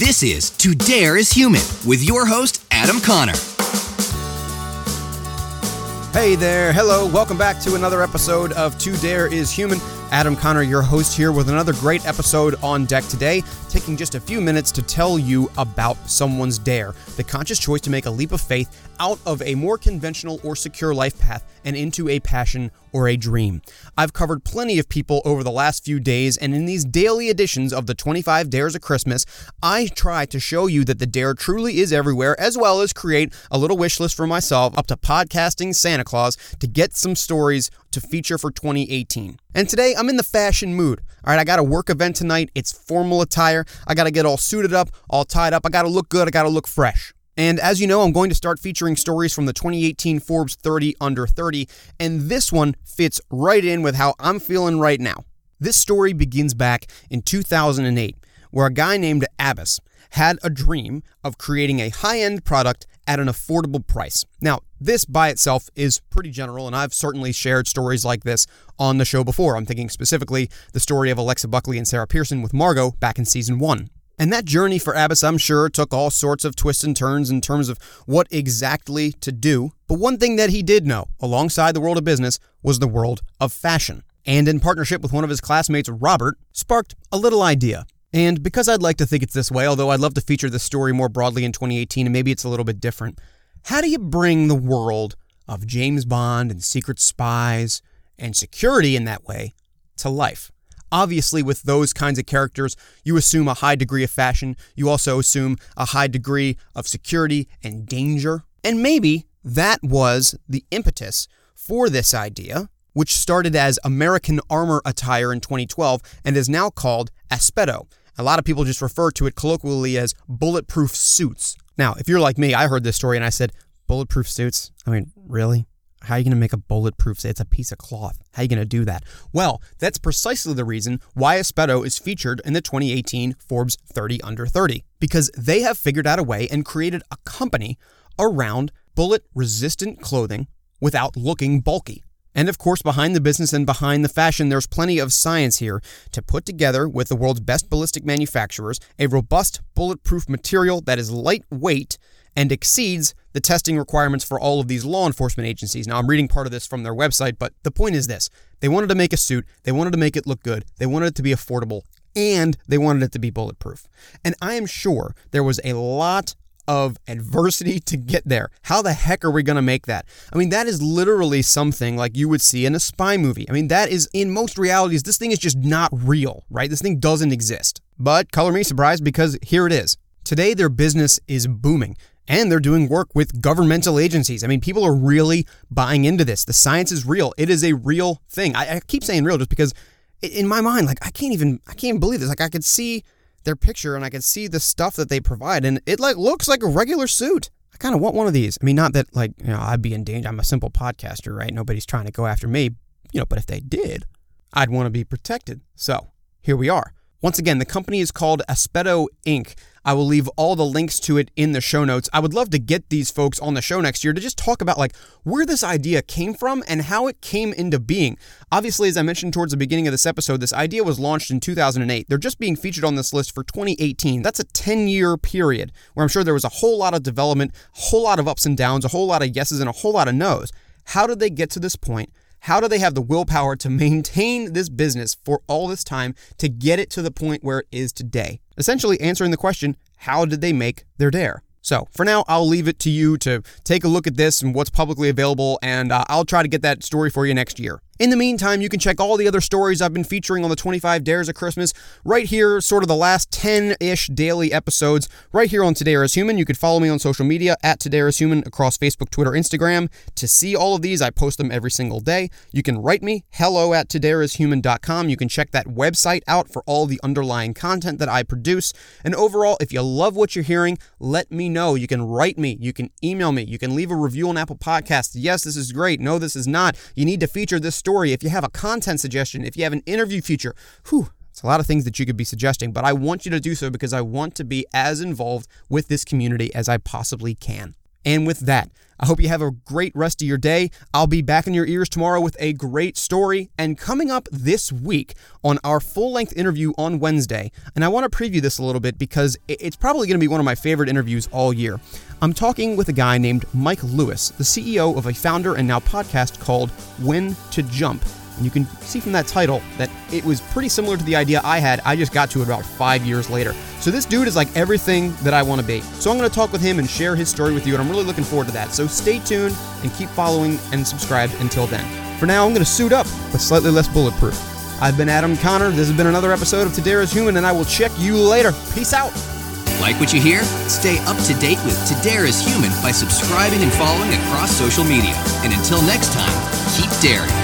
This is To Dare is Human with your host, Adam Connor. Hey there, hello, welcome back to another episode of To Dare is Human. Adam Connor, your host here, with another great episode on deck today, taking just a few minutes to tell you about someone's dare, the conscious choice to make a leap of faith out of a more conventional or secure life path and into a passion or a dream. I've covered plenty of people over the last few days, and in these daily editions of the 25 Dares of Christmas, I try to show you that the dare truly is everywhere, as well as create a little wish list for myself up to podcasting Santa Claus to get some stories to feature for 2018. And today I'm in the fashion mood. All right, I got a work event tonight. It's formal attire. I got to get all suited up, all tied up. I got to look good. I got to look fresh. And as you know, I'm going to start featuring stories from the 2018 Forbes 30 Under 30, and this one fits right in with how I'm feeling right now. This story begins back in 2008, where a guy named Abbas had a dream of creating a high end product at an affordable price. Now, this by itself is pretty general, and I've certainly shared stories like this on the show before. I'm thinking specifically the story of Alexa Buckley and Sarah Pearson with Margot back in season one. And that journey for Abbas, I'm sure, took all sorts of twists and turns in terms of what exactly to do. But one thing that he did know, alongside the world of business, was the world of fashion. And in partnership with one of his classmates, Robert, sparked a little idea. And because I'd like to think it's this way, although I'd love to feature this story more broadly in 2018, and maybe it's a little bit different, how do you bring the world of James Bond and secret spies and security in that way to life? Obviously, with those kinds of characters, you assume a high degree of fashion. You also assume a high degree of security and danger. And maybe that was the impetus for this idea, which started as American Armor attire in 2012 and is now called Aspetto. A lot of people just refer to it colloquially as bulletproof suits. Now, if you're like me, I heard this story and I said, bulletproof suits? I mean, really? How are you going to make a bulletproof? Suit? It's a piece of cloth. How are you going to do that? Well, that's precisely the reason why Aspetto is featured in the 2018 Forbes 30 Under 30, because they have figured out a way and created a company around bullet resistant clothing without looking bulky. And of course, behind the business and behind the fashion, there's plenty of science here to put together with the world's best ballistic manufacturers a robust bulletproof material that is lightweight and exceeds the testing requirements for all of these law enforcement agencies. Now, I'm reading part of this from their website, but the point is this they wanted to make a suit, they wanted to make it look good, they wanted it to be affordable, and they wanted it to be bulletproof. And I am sure there was a lot of adversity to get there. How the heck are we going to make that? I mean, that is literally something like you would see in a spy movie. I mean, that is in most realities, this thing is just not real, right? This thing doesn't exist. But color me surprised because here it is. Today, their business is booming and they're doing work with governmental agencies. I mean, people are really buying into this. The science is real. It is a real thing. I, I keep saying real just because in my mind, like I can't even I can't believe this. Like I could see their picture and I can see the stuff that they provide, and it like looks like a regular suit. I kind of want one of these. I mean, not that like you know I'd be in danger. I'm a simple podcaster, right? Nobody's trying to go after me, you know. But if they did, I'd want to be protected. So here we are. Once again, the company is called Aspetto Inc. I will leave all the links to it in the show notes. I would love to get these folks on the show next year to just talk about like where this idea came from and how it came into being. Obviously, as I mentioned towards the beginning of this episode, this idea was launched in 2008. They're just being featured on this list for 2018. That's a 10-year period where I'm sure there was a whole lot of development, a whole lot of ups and downs, a whole lot of yeses and a whole lot of nos. How did they get to this point? How do they have the willpower to maintain this business for all this time to get it to the point where it is today? Essentially answering the question, how did they make their dare? So for now, I'll leave it to you to take a look at this and what's publicly available, and uh, I'll try to get that story for you next year. In the meantime, you can check all the other stories I've been featuring on the 25 Dares of Christmas right here, sort of the last 10 ish daily episodes, right here on To Dare is Human. You can follow me on social media at To Dare is Human across Facebook, Twitter, Instagram. To see all of these, I post them every single day. You can write me, hello at todareishuman.com. You can check that website out for all the underlying content that I produce. And overall, if you love what you're hearing, let me know. You can write me, you can email me, you can leave a review on Apple Podcasts. Yes, this is great. No, this is not. You need to feature this story story, if you have a content suggestion, if you have an interview feature, whew, it's a lot of things that you could be suggesting, but I want you to do so because I want to be as involved with this community as I possibly can. And with that, I hope you have a great rest of your day. I'll be back in your ears tomorrow with a great story. And coming up this week on our full length interview on Wednesday, and I want to preview this a little bit because it's probably going to be one of my favorite interviews all year. I'm talking with a guy named Mike Lewis, the CEO of a founder and now podcast called When to Jump. And you can see from that title that it was pretty similar to the idea I had. I just got to it about five years later. So this dude is like everything that I want to be. So I'm going to talk with him and share his story with you, and I'm really looking forward to that. So stay tuned and keep following and subscribed until then. For now, I'm going to suit up, but slightly less bulletproof. I've been Adam Connor. This has been another episode of To Dare is Human, and I will check you later. Peace out. Like what you hear? Stay up to date with To Dare is Human by subscribing and following across social media. And until next time, keep daring.